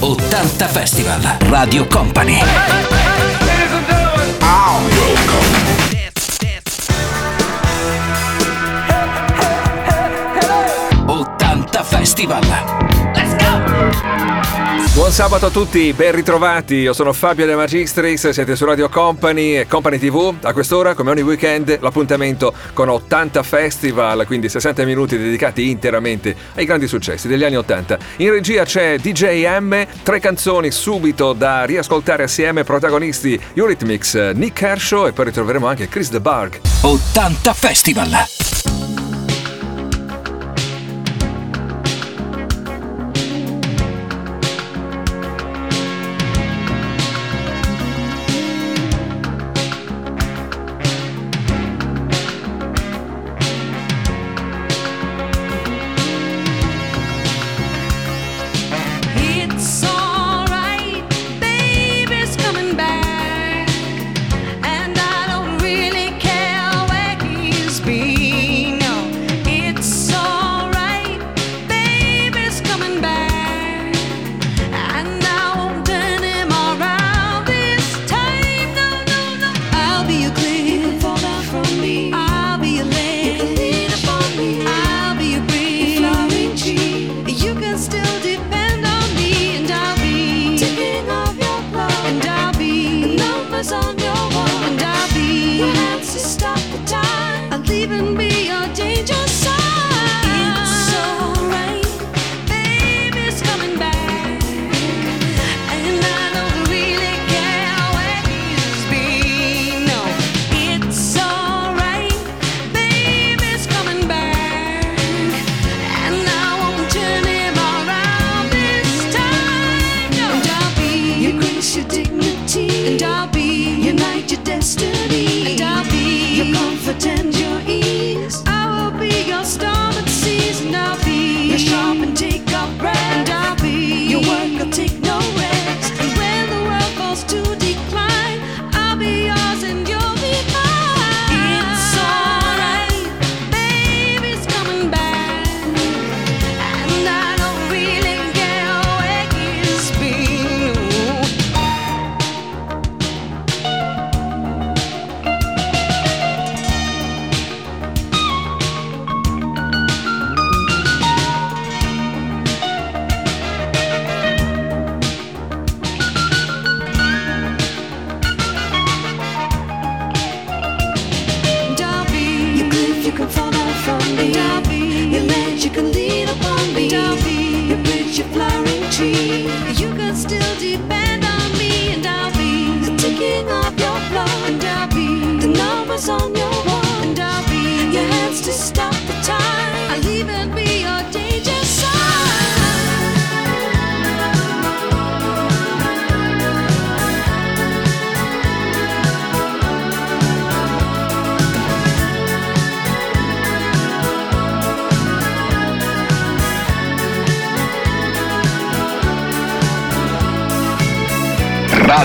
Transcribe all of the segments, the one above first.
80 Festival, Radio Company. Buon sabato a tutti, ben ritrovati. Io sono Fabio De Magistris, siete su Radio Company e Company TV. A quest'ora, come ogni weekend, l'appuntamento con 80 Festival, quindi 60 minuti dedicati interamente ai grandi successi degli anni 80. In regia c'è DJ M, tre canzoni subito da riascoltare assieme, protagonisti Eurythmics, Nick Kershaw e poi ritroveremo anche Chris The Barg. 80 Festival!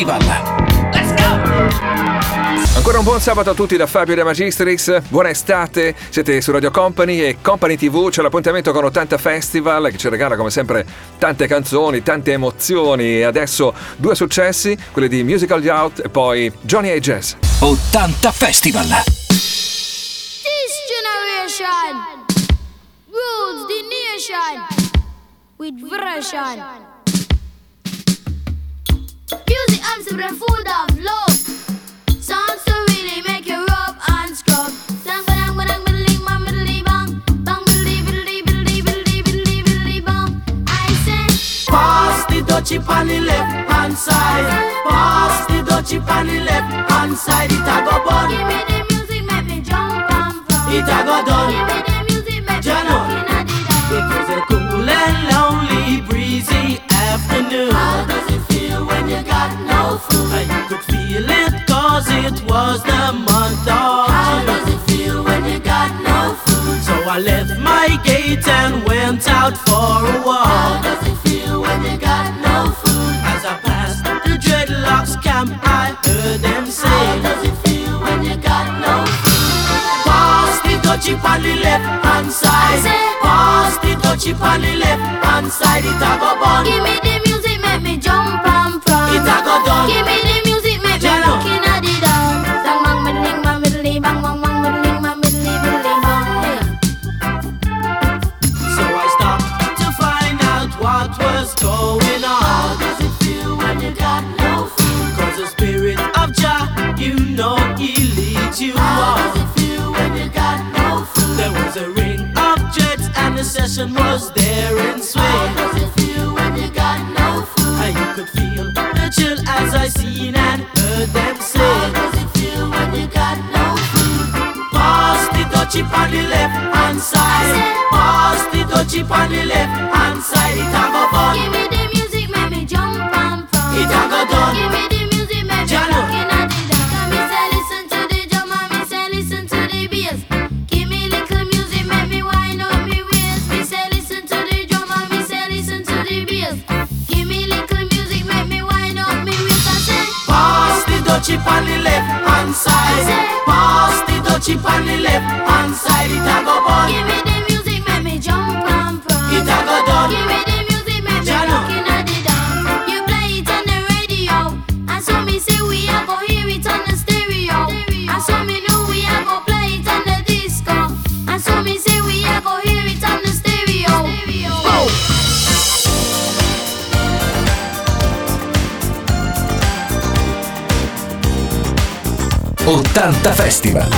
Festival. Ancora un buon sabato a tutti da Fabio De Magistrix, buona estate, siete su Radio Company e Company TV, c'è l'appuntamento con 80 Festival che ci regala come sempre tante canzoni, tante emozioni e adesso due successi, quelli di Musical Youth e poi Johnny A. Jazz. 80 Festival. This generation rules the nation with version. I'm super food of love. To really make you rub and scrub. Bang bang. Bang bang. I Pass the the left hand side. Pass the the left hand side. Give me the music, make me jump done. Give me the music, make me. It was a cool and lonely, breezy afternoon. How does it feel when you got? No? I could feel it cause it was the month of How does it feel when you got no food? So I left my gate and went out for a walk. How does it feel when you got no food? As I passed the dreadlocks camp, I heard them say, How does it feel when you got no food? Pass the dutchie on the left hand side. Pass the dutchie on the left hand side. It a go bun. Give me the music, make me jump prance. It a go done. Give me the music, make me Jano. at the dance. Bang bang middling bang middling bang bang bang middling bang middling middling bang. So I stopped to find out what was going on. How on. does it feel when you got no food? Cause the spirit of Jah, you know he leads you How does it feel when you got no food? There was a ring of jets and the session was there in How does it feel when you got no food? And you could feel chill as I seen and heard them say. How does it feel when you got no food? Pass the dutchie on the left hand side. Pass the dutchie on the left hand side. It a go Give me the music, make me jump and prance. It a go done. Give me the Dutchie on the left hand side. Pass the dutchie on the left hand side. It a go bun. 80 Festival.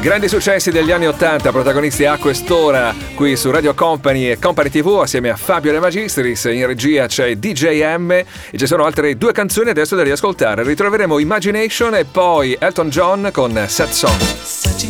Grandi successi degli anni 80, protagonisti a quest'ora qui su Radio Company e Company TV assieme a Fabio De Magistris. In regia c'è DJM e ci sono altre due canzoni adesso da riascoltare. Ritroveremo Imagination e poi Elton John con Set Song.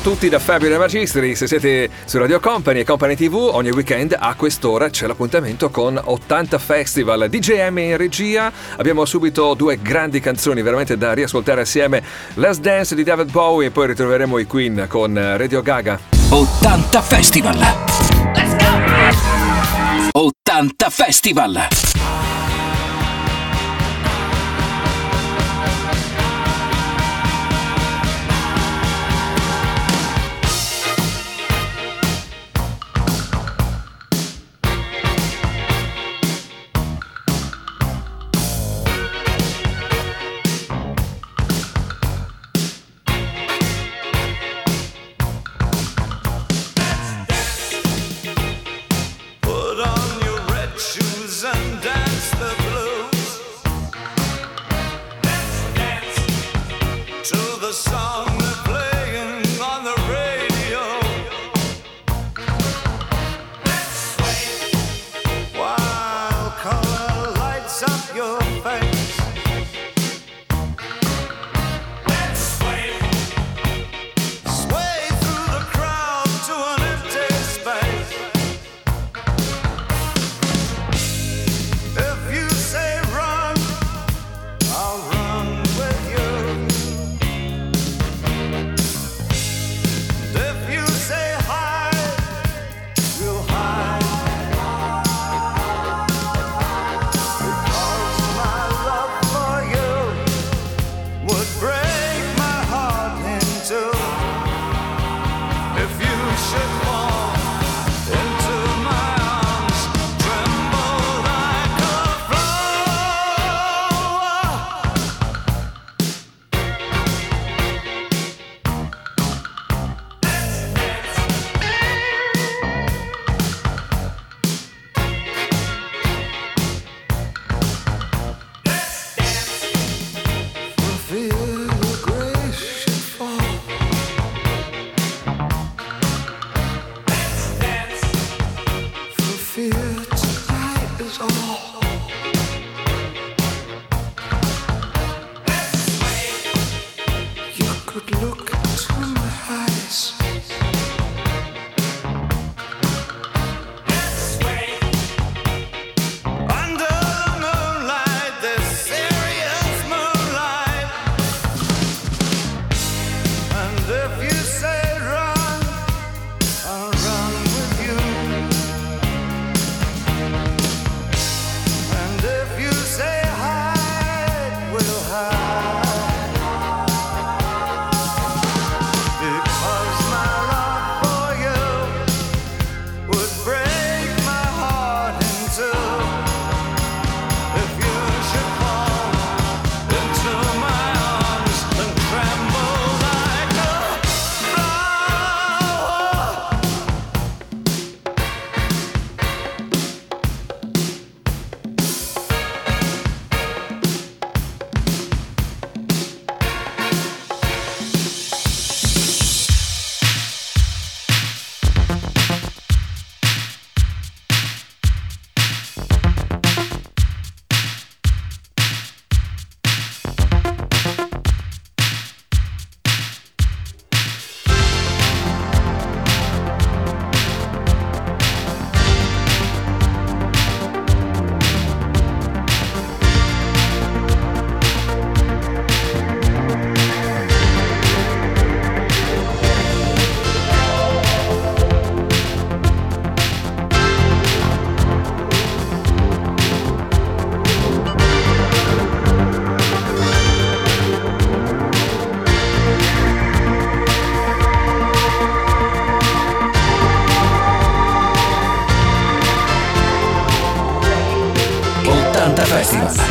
a tutti da Fabio De Magistri, se siete su Radio Company e Company TV ogni weekend a quest'ora c'è l'appuntamento con 80 Festival DJM in regia, abbiamo subito due grandi canzoni veramente da riascoltare assieme, Last Dance di David Bowie e poi ritroveremo i Queen con Radio Gaga. 80 Festival! Let's go! 80 Festival! Festival.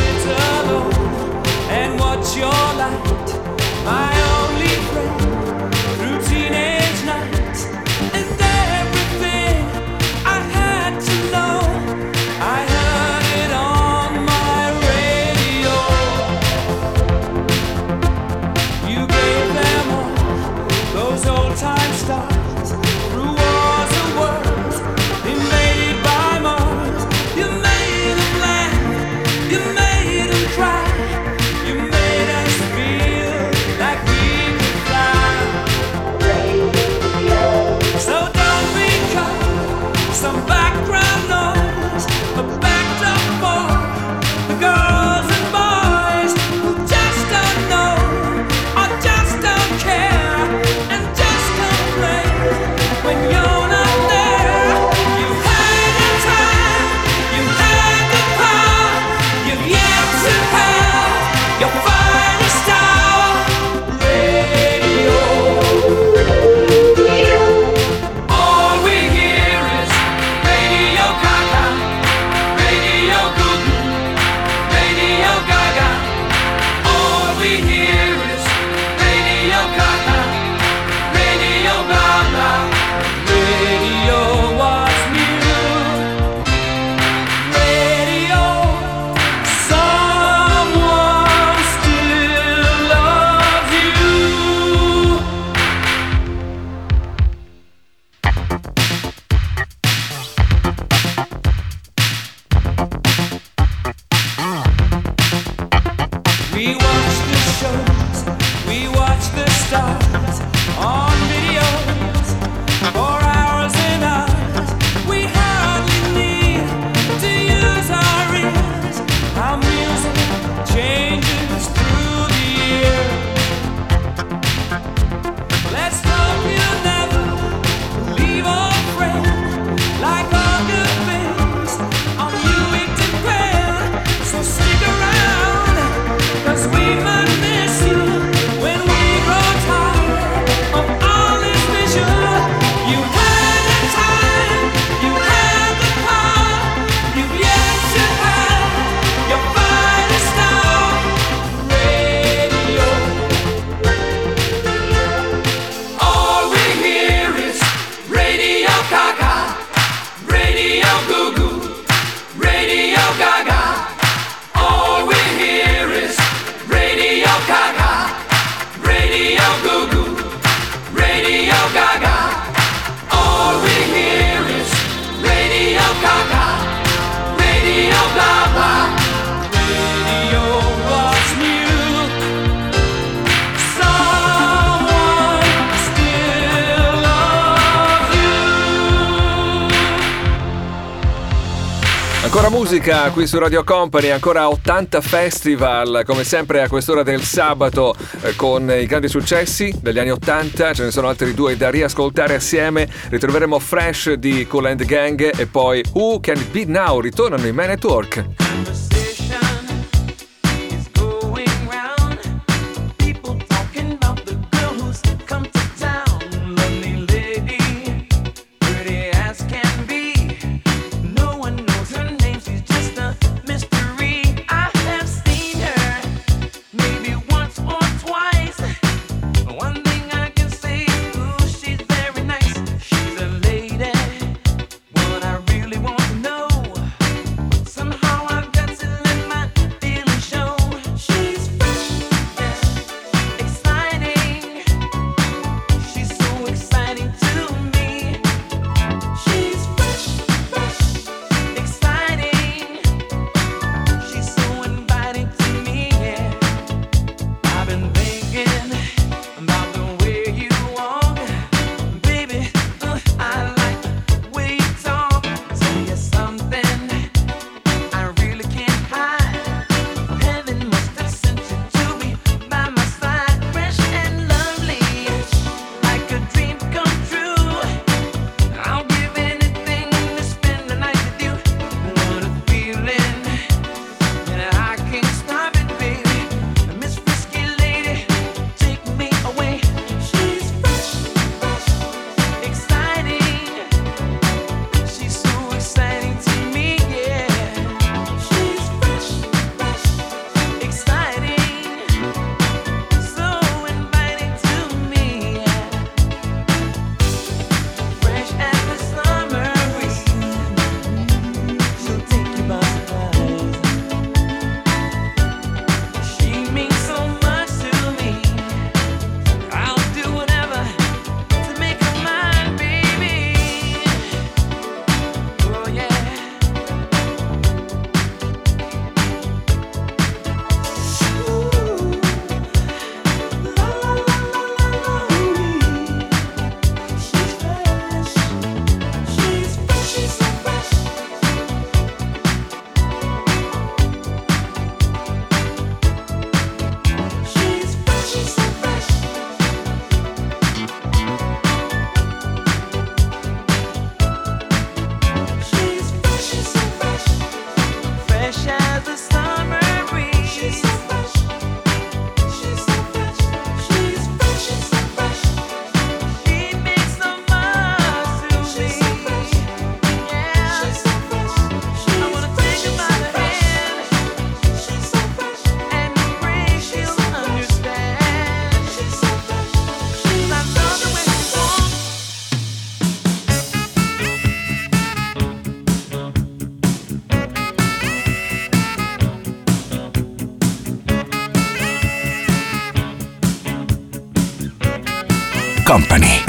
musica qui su Radio Company, ancora 80 festival, come sempre a quest'ora del sabato eh, con i grandi successi degli anni 80, ce ne sono altri due da riascoltare assieme, ritroveremo Fresh di Cool and Gang e poi Who Can It Be Now, ritornano in My Network.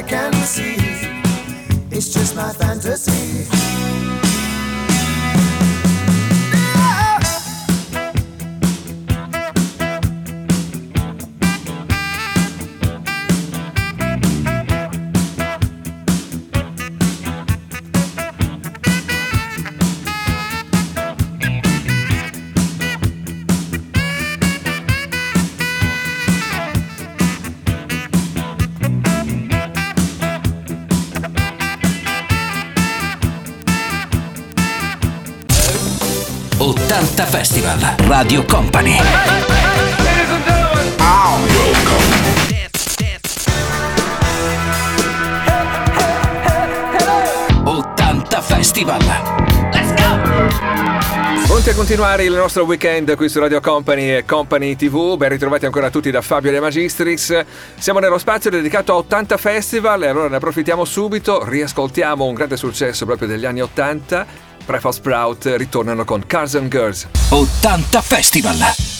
I can't Radio Company. Festival. Let's go! Pronti a continuare il nostro weekend qui su Radio Company e Company TV, ben ritrovati ancora tutti da Fabio De Magistris. Siamo nello spazio dedicato a 80 Festival e allora ne approfittiamo subito, riascoltiamo un grande successo proprio degli anni 80 Prefa Sprout ritornano con Cars and Girls. 80 Festival!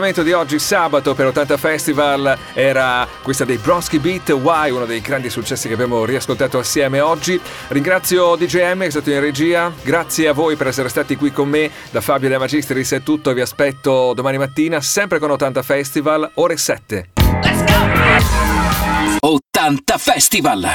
appuntamento di oggi sabato per 80 Festival era questa dei Bronski Beat Why, uno dei grandi successi che abbiamo riascoltato assieme oggi. Ringrazio DJM che è stato in regia, grazie a voi per essere stati qui con me, da Fabio De Magistris è tutto, vi aspetto domani mattina sempre con 80 Festival, ore 7. Let's go! 80 Festival!